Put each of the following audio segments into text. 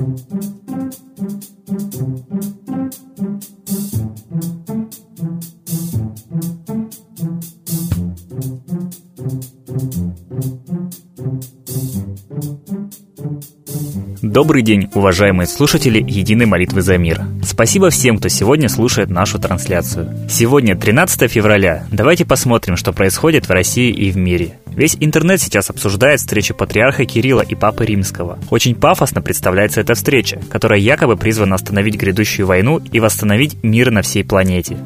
thank you Добрый день, уважаемые слушатели Единой молитвы за мир. Спасибо всем, кто сегодня слушает нашу трансляцию. Сегодня 13 февраля. Давайте посмотрим, что происходит в России и в мире. Весь интернет сейчас обсуждает встречу патриарха Кирилла и папы Римского. Очень пафосно представляется эта встреча, которая якобы призвана остановить грядущую войну и восстановить мир на всей планете.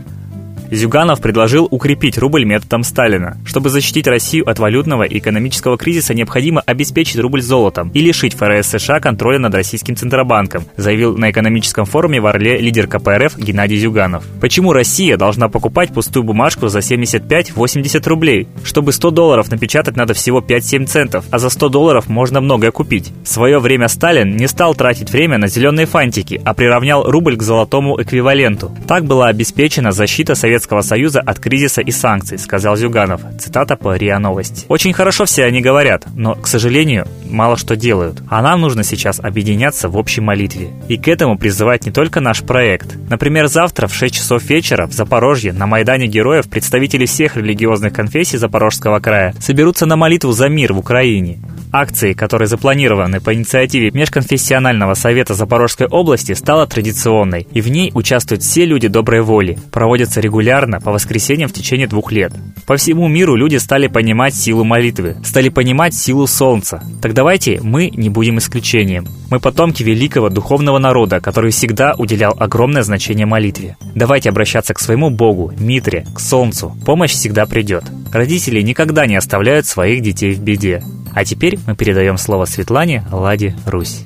Зюганов предложил укрепить рубль методом Сталина. Чтобы защитить Россию от валютного и экономического кризиса, необходимо обеспечить рубль золотом и лишить ФРС США контроля над российским Центробанком, заявил на экономическом форуме в Орле лидер КПРФ Геннадий Зюганов. Почему Россия должна покупать пустую бумажку за 75-80 рублей? Чтобы 100 долларов напечатать надо всего 5-7 центов, а за 100 долларов можно многое купить. В свое время Сталин не стал тратить время на зеленые фантики, а приравнял рубль к золотому эквиваленту. Так была обеспечена защита Советского Советского Союза от кризиса и санкций, сказал Зюганов. Цитата по РИА Новости. Очень хорошо все они говорят, но, к сожалению, мало что делают. А нам нужно сейчас объединяться в общей молитве. И к этому призывает не только наш проект. Например, завтра в 6 часов вечера в Запорожье на Майдане Героев представители всех религиозных конфессий Запорожского края соберутся на молитву за мир в Украине. Акции, которые запланированы по инициативе Межконфессионального совета Запорожской области, стала традиционной, и в ней участвуют все люди доброй воли. Проводятся регулярно по воскресеньям в течение двух лет. По всему миру люди стали понимать силу молитвы, стали понимать силу солнца. Так давайте мы не будем исключением. Мы потомки великого духовного народа, который всегда уделял огромное значение молитве. Давайте обращаться к своему Богу, Митре, к солнцу. Помощь всегда придет. Родители никогда не оставляют своих детей в беде. А теперь мы передаем слово Светлане Ладе Русь.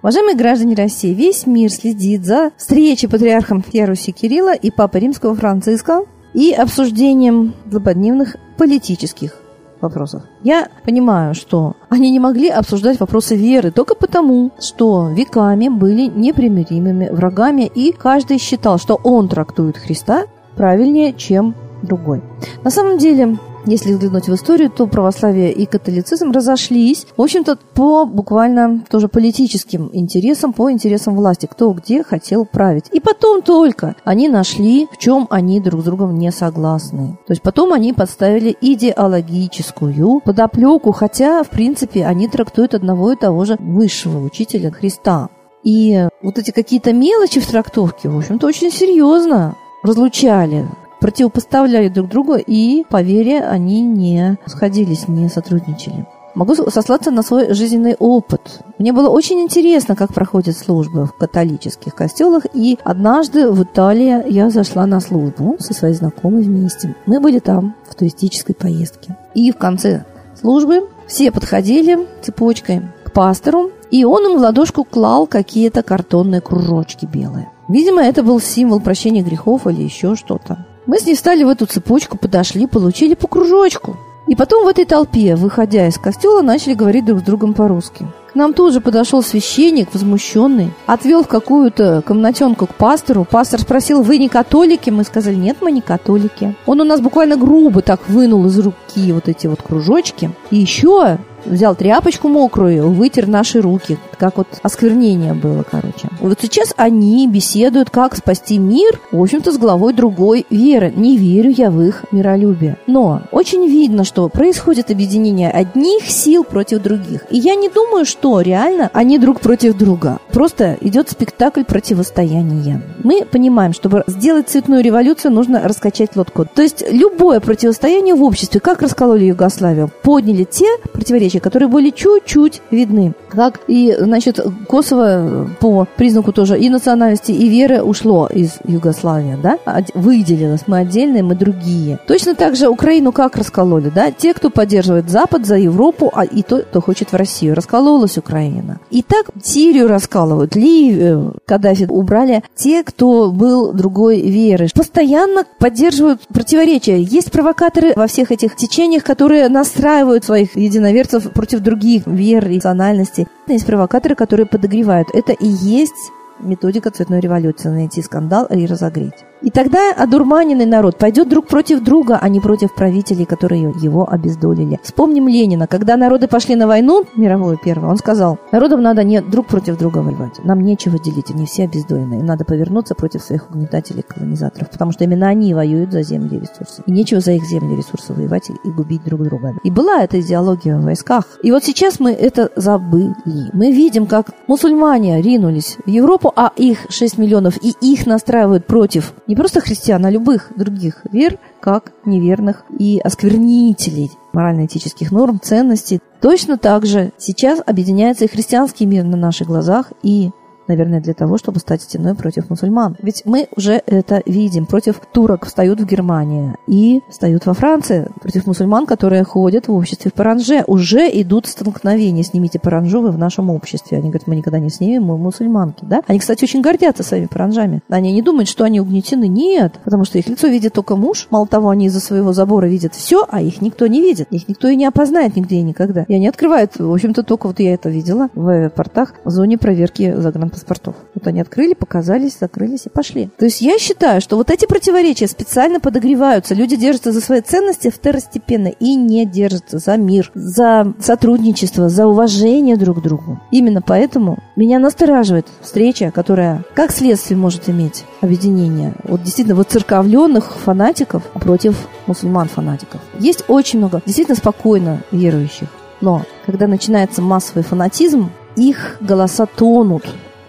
Уважаемые граждане России, весь мир следит за встречей патриархом Яруси Кирилла и Папы Римского Франциска и обсуждением злободневных политических вопросов. Я понимаю, что они не могли обсуждать вопросы веры только потому, что веками были непримиримыми врагами, и каждый считал, что он трактует Христа правильнее, чем другой. На самом деле, если взглянуть в историю, то православие и католицизм разошлись, в общем-то, по буквально тоже политическим интересам, по интересам власти, кто где хотел править. И потом только они нашли, в чем они друг с другом не согласны. То есть потом они подставили идеологическую подоплеку, хотя, в принципе, они трактуют одного и того же высшего учителя Христа. И вот эти какие-то мелочи в трактовке, в общем-то, очень серьезно разлучали, противопоставляли друг другу, и, по вере, они не сходились, не сотрудничали. Могу сослаться на свой жизненный опыт. Мне было очень интересно, как проходят службы в католических костелах, и однажды в Италии я зашла на службу со своей знакомой вместе. Мы были там в туристической поездке. И в конце службы все подходили цепочкой к пастору, и он им в ладошку клал какие-то картонные кружочки белые. Видимо, это был символ прощения грехов или еще что-то. Мы с ней встали в эту цепочку, подошли, получили по кружочку. И потом в этой толпе, выходя из костела, начали говорить друг с другом по-русски. К нам тут же подошел священник, возмущенный, отвел в какую-то комнатенку к пастору. Пастор спросил, вы не католики? Мы сказали, нет, мы не католики. Он у нас буквально грубо так вынул из руки вот эти вот кружочки. И еще взял тряпочку мокрую, вытер наши руки, как вот осквернение было, короче. Вот сейчас они беседуют, как спасти мир, в общем-то, с главой другой веры. Не верю я в их миролюбие. Но очень видно, что происходит объединение одних сил против других. И я не думаю, что реально они друг против друга. Просто идет спектакль противостояния. Мы понимаем, чтобы сделать цветную революцию, нужно раскачать лодку. То есть любое противостояние в обществе, как раскололи Югославию, подняли те противоречия, которые были чуть-чуть видны. Как и значит, Косово по признаку тоже и национальности, и веры ушло из Югославии, да, выделилось, мы отдельные, мы другие. Точно так же Украину как раскололи, да, те, кто поддерживает Запад за Европу, а и то, кто хочет в Россию. Раскололась Украина. И так Сирию раскалывают, Ливию, Каддафи убрали те, кто был другой веры. Постоянно поддерживают противоречия. Есть провокаторы во всех этих течениях, которые настраивают своих единоверцев против других вер и национальностей. Есть провокаторы, которые подогревают. Это и есть методика цветной революции, найти скандал и разогреть. И тогда одурманенный народ пойдет друг против друга, а не против правителей, которые его обездолили. Вспомним Ленина. Когда народы пошли на войну, мировую первую, он сказал, народам надо не друг против друга воевать. Нам нечего делить, они все обездоленные. Им надо повернуться против своих угнетателей, колонизаторов, потому что именно они воюют за земли и ресурсы. И нечего за их земли и ресурсы воевать и губить друг друга. И была эта идеология в войсках. И вот сейчас мы это забыли. Мы видим, как мусульмане ринулись в Европу, а их 6 миллионов, и их настраивают против не просто христиан, а любых других вер, как неверных и осквернителей морально-этических норм, ценностей. Точно так же сейчас объединяется и христианский мир на наших глазах, и наверное, для того, чтобы стать стеной против мусульман. Ведь мы уже это видим. Против турок встают в Германии и встают во Франции. Против мусульман, которые ходят в обществе в паранже. Уже идут столкновения. Снимите паранжу вы в нашем обществе. Они говорят, мы никогда не снимем, мы мусульманки. Да? Они, кстати, очень гордятся своими паранжами. Они не думают, что они угнетены. Нет, потому что их лицо видит только муж. Мало того, они из-за своего забора видят все, а их никто не видит. Их никто и не опознает нигде и никогда. И они открывают, в общем-то, только вот я это видела в аэропортах в зоне проверки загранпаспортов паспортов. Вот они открыли, показались, закрылись и пошли. То есть я считаю, что вот эти противоречия специально подогреваются. Люди держатся за свои ценности второстепенно и не держатся за мир, за сотрудничество, за уважение друг к другу. Именно поэтому меня настораживает встреча, которая как следствие может иметь объединение вот действительно вот церковленных фанатиков против мусульман-фанатиков. Есть очень много действительно спокойно верующих. Но когда начинается массовый фанатизм, их голоса тонут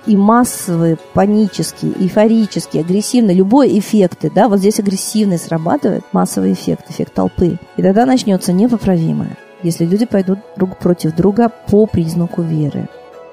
и массовые, панические, эйфорические, агрессивные, любой эффекты, да, вот здесь агрессивный срабатывает, массовый эффект, эффект толпы. И тогда начнется непоправимое, если люди пойдут друг против друга по признаку веры.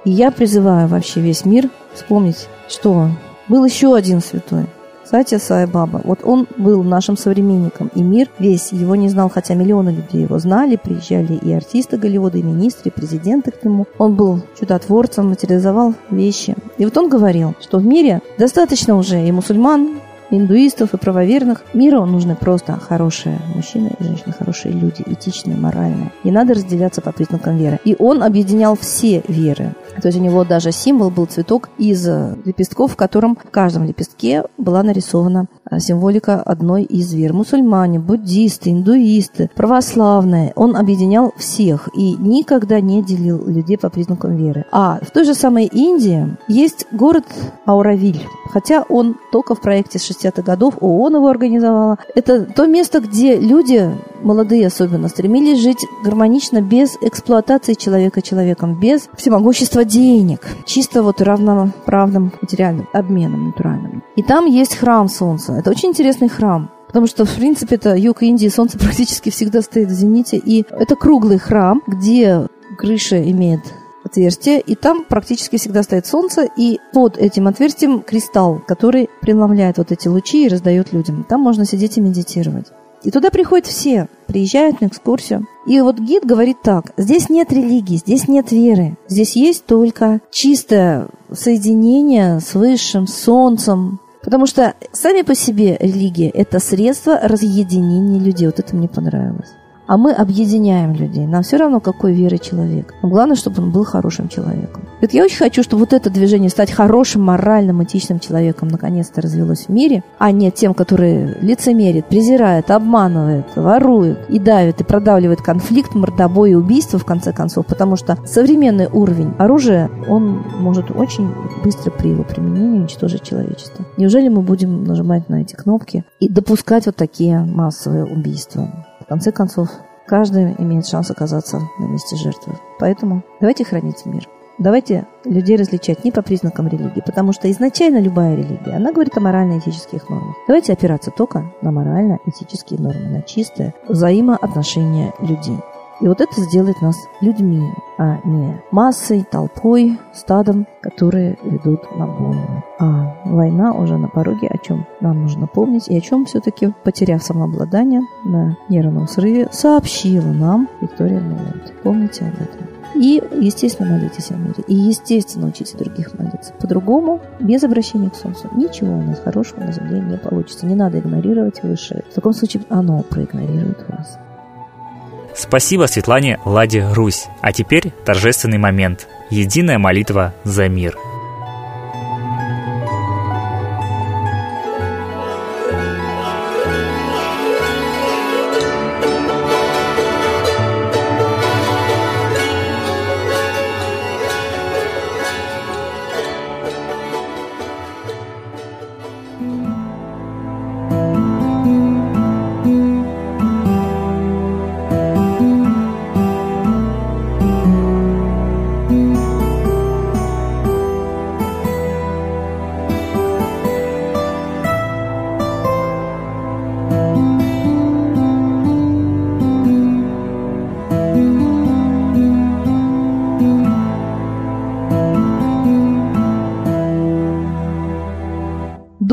И я призываю вообще весь мир вспомнить, что был еще один святой, Сатя Сай Баба, вот он был нашим современником, и мир весь его не знал, хотя миллионы людей его знали, приезжали и артисты Голливуда, и министры, и президенты к нему. Он был чудотворцем, материализовал вещи. И вот он говорил, что в мире достаточно уже и мусульман, индуистов и правоверных. Миру нужны просто хорошие мужчины и женщины, хорошие люди, этичные, моральные. Не надо разделяться по признакам веры. И он объединял все веры. То есть у него даже символ был цветок из лепестков, в котором в каждом лепестке была нарисована а, символика одной из вер. Мусульмане, буддисты, индуисты, православные. Он объединял всех и никогда не делил людей по признакам веры. А в той же самой Индии есть город Ауравиль. Хотя он только в проекте с 60-х годов, ООН его организовала. Это то место, где люди, молодые особенно, стремились жить гармонично, без эксплуатации человека человеком, без всемогущества денег, чисто вот равноправным материальным обменом натуральным. И там есть храм Солнца. Это очень интересный храм. Потому что, в принципе, это юг Индии, солнце практически всегда стоит в зените. И это круглый храм, где крыша имеет отверстие, и там практически всегда стоит солнце, и под этим отверстием кристалл, который преломляет вот эти лучи и раздает людям. Там можно сидеть и медитировать. И туда приходят все, приезжают на экскурсию. И вот гид говорит так, здесь нет религии, здесь нет веры, здесь есть только чистое соединение с высшим солнцем, Потому что сами по себе религия – это средство разъединения людей. Вот это мне понравилось а мы объединяем людей. Нам все равно, какой веры человек. Но главное, чтобы он был хорошим человеком. Вот я очень хочу, чтобы вот это движение стать хорошим, моральным, этичным человеком наконец-то развелось в мире, а не тем, который лицемерит, презирает, обманывает, ворует и давит, и продавливает конфликт, мордобой и убийство, в конце концов, потому что современный уровень оружия, он может очень быстро при его применении уничтожить человечество. Неужели мы будем нажимать на эти кнопки и допускать вот такие массовые убийства? Конце концов, каждый имеет шанс оказаться на месте жертвы. Поэтому давайте хранить мир. Давайте людей различать не по признакам религии, потому что изначально любая религия, она говорит о морально-этических нормах. Давайте опираться только на морально-этические нормы, на чистое взаимоотношение людей. И вот это сделает нас людьми, а не массой, толпой, стадом, которые ведут на бойню. А война уже на пороге, о чем нам нужно помнить, и о чем все-таки, потеряв самообладание на нервном срыве, сообщила нам Виктория Миланд. Помните об этом. И, естественно, молитесь о мире. И, естественно, учите других молиться. По-другому, без обращения к Солнцу, ничего у нас хорошего на Земле не получится. Не надо игнорировать высшее. В таком случае оно проигнорирует вас. Спасибо Светлане Ладе Русь. А теперь торжественный момент. Единая молитва за мир.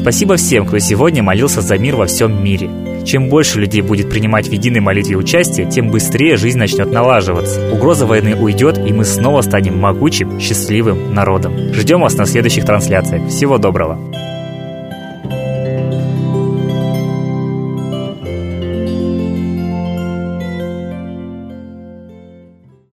Спасибо всем, кто сегодня молился за мир во всем мире. Чем больше людей будет принимать в единой молитве участие, тем быстрее жизнь начнет налаживаться. Угроза войны уйдет, и мы снова станем могучим, счастливым народом. Ждем вас на следующих трансляциях. Всего доброго!